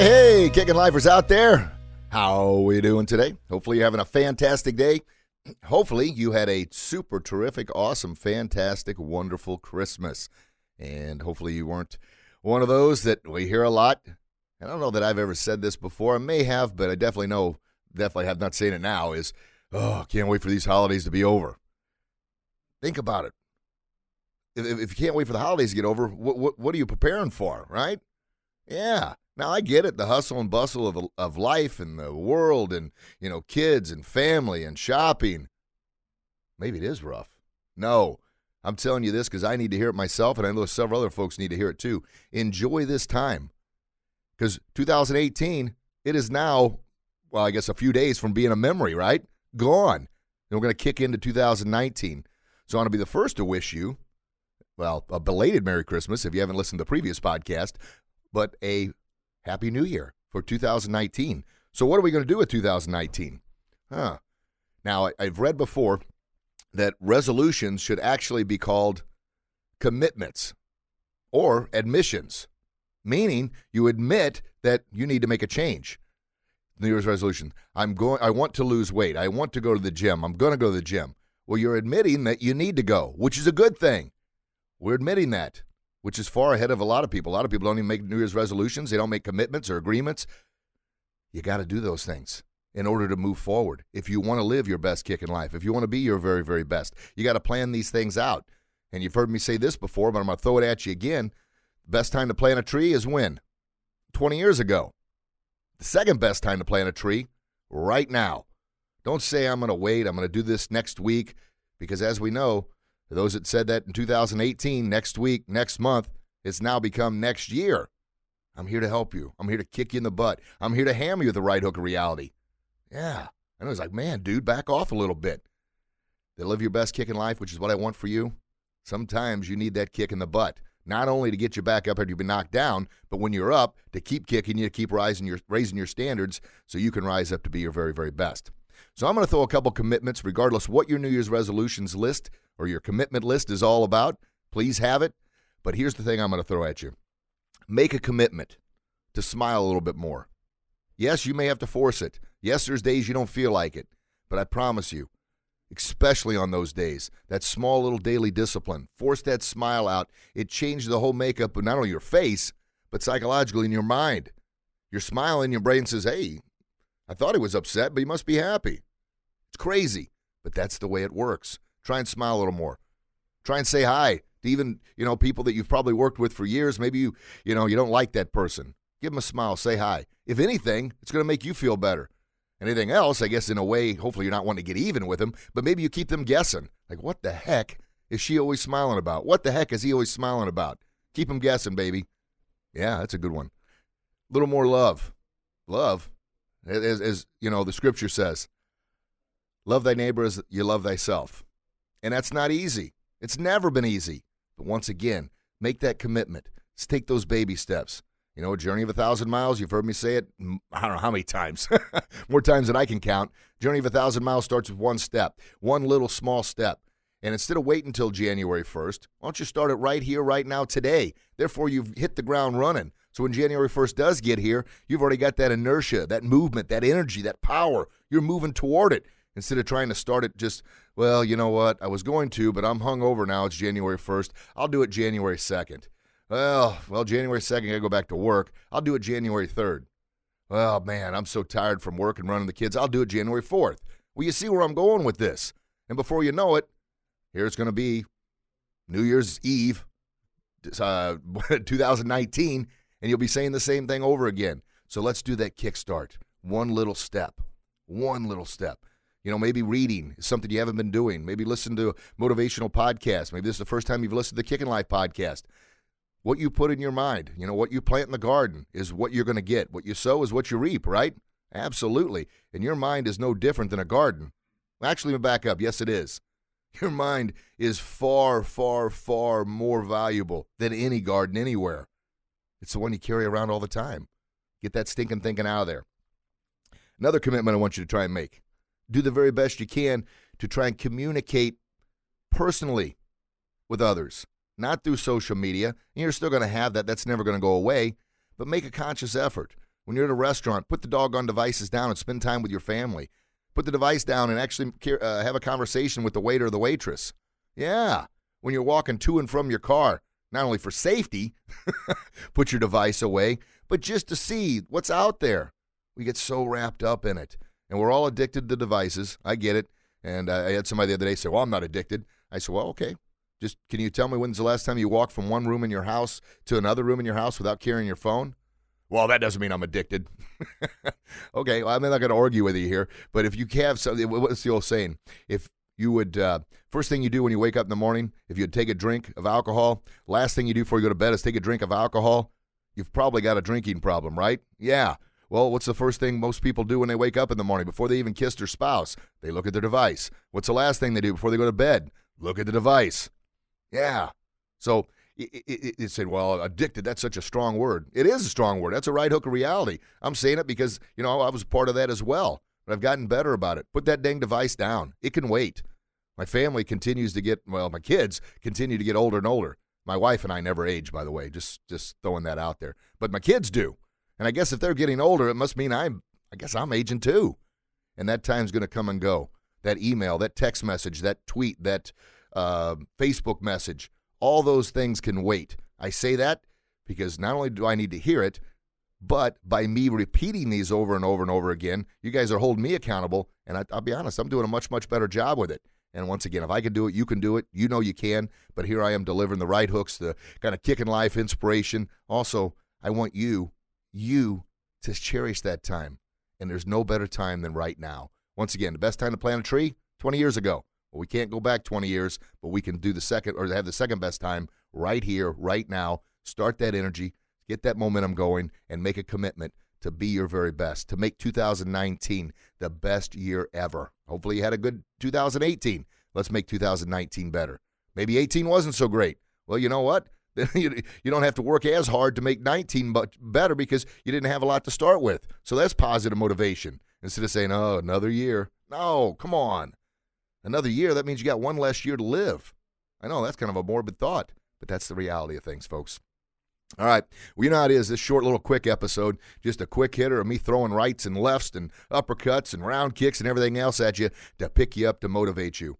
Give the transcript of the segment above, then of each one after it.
Hey, kicking lifers out there. How are we doing today? Hopefully you're having a fantastic day. Hopefully you had a super terrific, awesome, fantastic, wonderful Christmas. And hopefully you weren't one of those that we hear a lot. I don't know that I've ever said this before. I may have, but I definitely know, definitely have not seen it now is, oh, can't wait for these holidays to be over. Think about it. If, if you can't wait for the holidays to get over, what, what, what are you preparing for, right? Yeah. Now I get it, the hustle and bustle of of life and the world and you know kids and family and shopping. Maybe it is rough. No, I'm telling you this because I need to hear it myself, and I know several other folks need to hear it too. Enjoy this time because 2018 it is now, well, I guess a few days from being a memory, right? Gone, and we're going to kick into 2019. So I want to be the first to wish you, well, a belated Merry Christmas if you haven't listened to the previous podcast, but a Happy New Year for 2019. So, what are we going to do with 2019? Huh. Now, I've read before that resolutions should actually be called commitments or admissions, meaning you admit that you need to make a change. New Year's resolution. I'm going I want to lose weight. I want to go to the gym. I'm going to go to the gym. Well, you're admitting that you need to go, which is a good thing. We're admitting that which is far ahead of a lot of people. A lot of people don't even make New Year's resolutions, they don't make commitments or agreements. You got to do those things in order to move forward. If you want to live your best kickin' life, if you want to be your very, very best, you got to plan these things out. And you've heard me say this before, but I'm going to throw it at you again. The best time to plant a tree is when? 20 years ago. The second best time to plant a tree, right now. Don't say, I'm going to wait, I'm going to do this next week, because as we know, those that said that in 2018, next week, next month, it's now become next year. I'm here to help you. I'm here to kick you in the butt. I'm here to hammer you with the right hook of reality. Yeah. And I was like, man, dude, back off a little bit. To live your best kickin' life, which is what I want for you, sometimes you need that kick in the butt. Not only to get you back up after you've been knocked down, but when you're up, to keep kicking you, to keep rising your, raising your standards so you can rise up to be your very, very best. So I'm going to throw a couple commitments, regardless what your New Year's resolutions list or your commitment list is all about. Please have it. But here's the thing I'm going to throw at you make a commitment to smile a little bit more. Yes, you may have to force it. Yes, there's days you don't feel like it. But I promise you, especially on those days, that small little daily discipline, force that smile out. It changes the whole makeup of not only your face, but psychologically in your mind. You're smiling, your brain says, hey, I thought he was upset, but he must be happy. It's crazy, but that's the way it works. Try and smile a little more. Try and say hi to even, you know, people that you've probably worked with for years. Maybe you, you know, you don't like that person. Give them a smile, say hi. If anything, it's going to make you feel better. Anything else, I guess, in a way, hopefully you're not wanting to get even with them, but maybe you keep them guessing. Like, what the heck is she always smiling about? What the heck is he always smiling about? Keep them guessing, baby. Yeah, that's a good one. A little more love. Love, as, as you know, the scripture says, love thy neighbor as you love thyself. And that's not easy. It's never been easy. But once again, make that commitment. Let's take those baby steps. You know, a journey of a thousand miles, you've heard me say it, I don't know how many times, more times than I can count. Journey of a thousand miles starts with one step, one little small step. And instead of waiting until January 1st, why don't you start it right here, right now, today? Therefore, you've hit the ground running. So when January 1st does get here, you've already got that inertia, that movement, that energy, that power. You're moving toward it instead of trying to start it just, well, you know what? I was going to, but I'm hung over now. It's January 1st. I'll do it January 2nd. Well, well, January 2nd, I got to go back to work. I'll do it January 3rd. Well, man, I'm so tired from work and running the kids. I'll do it January 4th. Well, you see where I'm going with this. And before you know it, here it's going to be New Year's Eve, uh, 2019, and you'll be saying the same thing over again. So let's do that kickstart. One little step. One little step. You know, maybe reading is something you haven't been doing. Maybe listen to a motivational podcast. Maybe this is the first time you've listened to the Kickin' Life podcast. what you put in your mind, you know, what you plant in the garden is what you're going to get. What you sow is what you reap, right? Absolutely. And your mind is no different than a garden. Actually, back up. Yes, it is. Your mind is far, far, far more valuable than any garden anywhere. It's the one you carry around all the time. Get that stinking thinking out of there. Another commitment I want you to try and make do the very best you can to try and communicate personally with others, not through social media. And you're still going to have that, that's never going to go away, but make a conscious effort. When you're at a restaurant, put the doggone devices down and spend time with your family. Put the device down and actually uh, have a conversation with the waiter or the waitress. Yeah. When you're walking to and from your car, not only for safety, put your device away, but just to see what's out there. We get so wrapped up in it. And we're all addicted to devices. I get it. And I had somebody the other day say, Well, I'm not addicted. I said, Well, okay. Just can you tell me when's the last time you walked from one room in your house to another room in your house without carrying your phone? Well, that doesn't mean I'm addicted. okay, well, I'm not going to argue with you here, but if you have something, what's the old saying? If you would, uh, first thing you do when you wake up in the morning, if you'd take a drink of alcohol, last thing you do before you go to bed is take a drink of alcohol, you've probably got a drinking problem, right? Yeah. Well, what's the first thing most people do when they wake up in the morning before they even kiss their spouse? They look at their device. What's the last thing they do before they go to bed? Look at the device. Yeah. So it, it, it, said, well, addicted, that's such a strong word. It is a strong word. That's a right hook of reality. I'm saying it because, you know, I was part of that as well. I've gotten better about it. Put that dang device down. It can wait. My family continues to get, well, my kids continue to get older and older. My wife and I never age, by the way, just just throwing that out there. But my kids do. And I guess if they're getting older, it must mean I'm, I guess I'm aging too. And that time's going to come and go. That email, that text message, that tweet, that uh, Facebook message, all those things can wait. I say that because not only do I need to hear it, but by me repeating these over and over and over again, you guys are holding me accountable. And I, will be honest, I'm doing a much, much better job with it. And once again, if I can do it, you can do it. You know you can. But here I am delivering the right hooks, the kind of kicking life inspiration. Also, I want you, you to cherish that time. And there's no better time than right now. Once again, the best time to plant a tree, 20 years ago. Well, we can't go back 20 years, but we can do the second or have the second best time right here, right now. Start that energy, get that momentum going, and make a commitment to be your very best, to make 2019 the best year ever. Hopefully, you had a good 2018. Let's make 2019 better. Maybe 18 wasn't so great. Well, you know what? you don't have to work as hard to make 19 better because you didn't have a lot to start with. So that's positive motivation instead of saying, oh, another year. No, come on. Another year, that means you got one less year to live. I know that's kind of a morbid thought, but that's the reality of things, folks. All right. Well, you know how it is. This short little quick episode, just a quick hitter of me throwing rights and lefts and uppercuts and round kicks and everything else at you to pick you up to motivate you.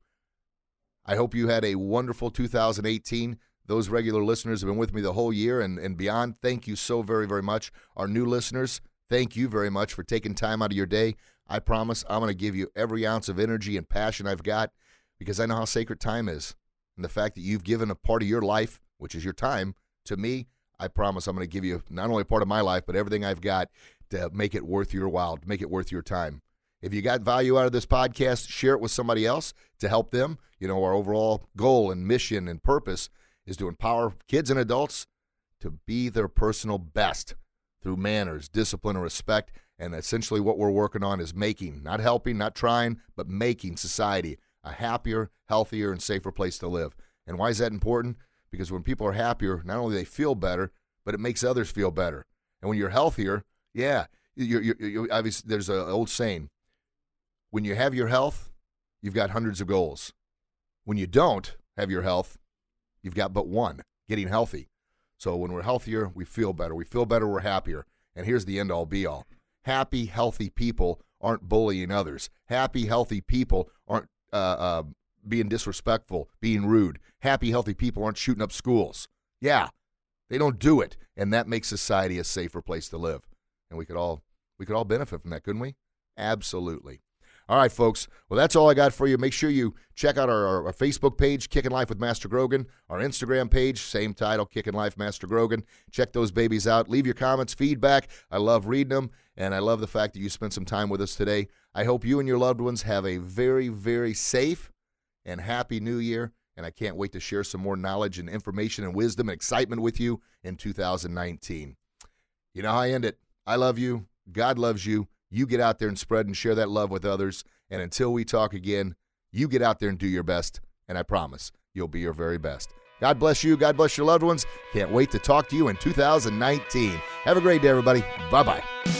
I hope you had a wonderful 2018. Those regular listeners have been with me the whole year and, and beyond. Thank you so very, very much. Our new listeners, thank you very much for taking time out of your day. I promise I'm going to give you every ounce of energy and passion I've got because I know how sacred time is. And the fact that you've given a part of your life, which is your time, to me, I promise I'm going to give you not only part of my life, but everything I've got to make it worth your while, to make it worth your time. If you got value out of this podcast, share it with somebody else to help them. You know, our overall goal and mission and purpose is to empower kids and adults to be their personal best through manners, discipline, and respect. And essentially, what we're working on is making, not helping, not trying, but making society a happier, healthier, and safer place to live. And why is that important? Because when people are happier, not only they feel better, but it makes others feel better. And when you're healthier, yeah, you're, you're, you're obviously there's an old saying: when you have your health, you've got hundreds of goals. When you don't have your health, you've got but one: getting healthy. So when we're healthier, we feel better. We feel better, we're happier. And here's the end all be all happy, healthy people aren't bullying others. Happy, healthy people aren't uh, uh, being disrespectful, being rude. Happy, healthy people aren't shooting up schools. Yeah, they don't do it, and that makes society a safer place to live. And we could all we could all benefit from that, couldn't we? Absolutely. All right, folks. Well, that's all I got for you. Make sure you check out our, our, Facebook page, Kicking Life with Master Grogan, our Instagram page, same title, Kicking Life Master Grogan. Check those babies out. Leave your comments, feedback. I love reading them, and I love the fact that you spent some time with us today. I hope you and your loved ones have a very, very safe and happy new year. And I can't wait to share some more knowledge and information and wisdom and excitement with you in 2019. You know how I end it. I love you. God loves you. You get out there and spread and share that love with others. And until we talk again, you get out there and do your best. And I promise you'll be your very best. God bless you. God bless your loved ones. Can't wait to talk to you in 2019. Have a great day, everybody. Bye bye.